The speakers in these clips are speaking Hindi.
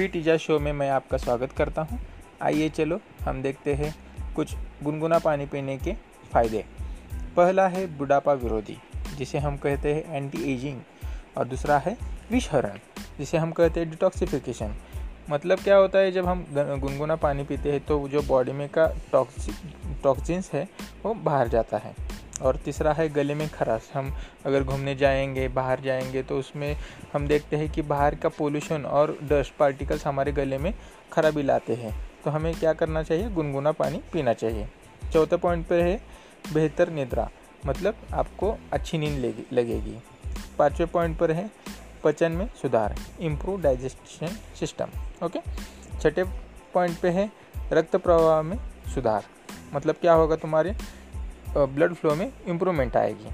फिट ईजा शो में मैं आपका स्वागत करता हूँ। आइए चलो, हम देखते हैं कुछ गुनगुना पानी पीने के फ़ायदे। पहला है बुढ़ापा विरोधी, जिसे हम कहते हैं एंटी एजिंग और दूसरा है विषहरण, जिसे हम कहते हैं डिटॉक्सिफिकेशन मतलब क्या होता है, जब हम गुनगुना पानी पीते हैं तो जो बॉडी में का टॉक्सिन्स है, वो बाहर जाता है। और तीसरा है गले में खराश। हम अगर घूमने जाएँगे, बाहर जाएँगे तो उसमें हम देखते हैं कि बाहर का पोल्यूशन और डस्ट पार्टिकल्स हमारे गले में खराबी लाते हैं। तो हमें क्या करना चाहिए? गुनगुना पानी पीना चाहिए। चौथे पॉइंट पर है बेहतर निद्रा मतलब आपको अच्छी नींद लगेगी। पाँचवें पॉइंट पर है पचन में सुधार इम्प्रूव डाइजेशन सिस्टम ओके छठे पॉइंट पे है रक्त प्रवाह में सुधार मतलब क्या होगा तुम्हारे? ब्लड फ्लो में इम्प्रूवमेंट आएगी।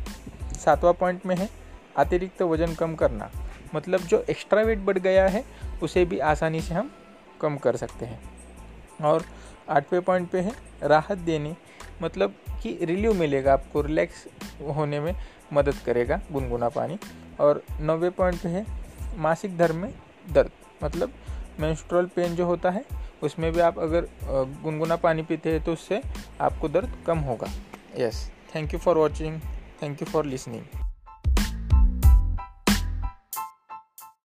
सातवां पॉइंट में है, अतिरिक्त वज़न कम करना। मतलब जो एक्स्ट्रा वेट बढ़ गया है, उसे भी आसानी से हम कम कर सकते हैं। और आठवें पॉइंट पे है, राहत देने मतलब कि रिलीव मिलेगा आपको रिलैक्स होने में मदद करेगा, गुनगुना पानी। और नौवे पॉइंट पे है, मासिक धर्म में दर्द। मतलब मेंस्ट्रुअल पेन जो होता है, उसमें भी आप अगर गुनगुना पानी पीते हैं तो उससे आपको दर्द कम होगा। Yes. Thank you for watching. Thank you for listening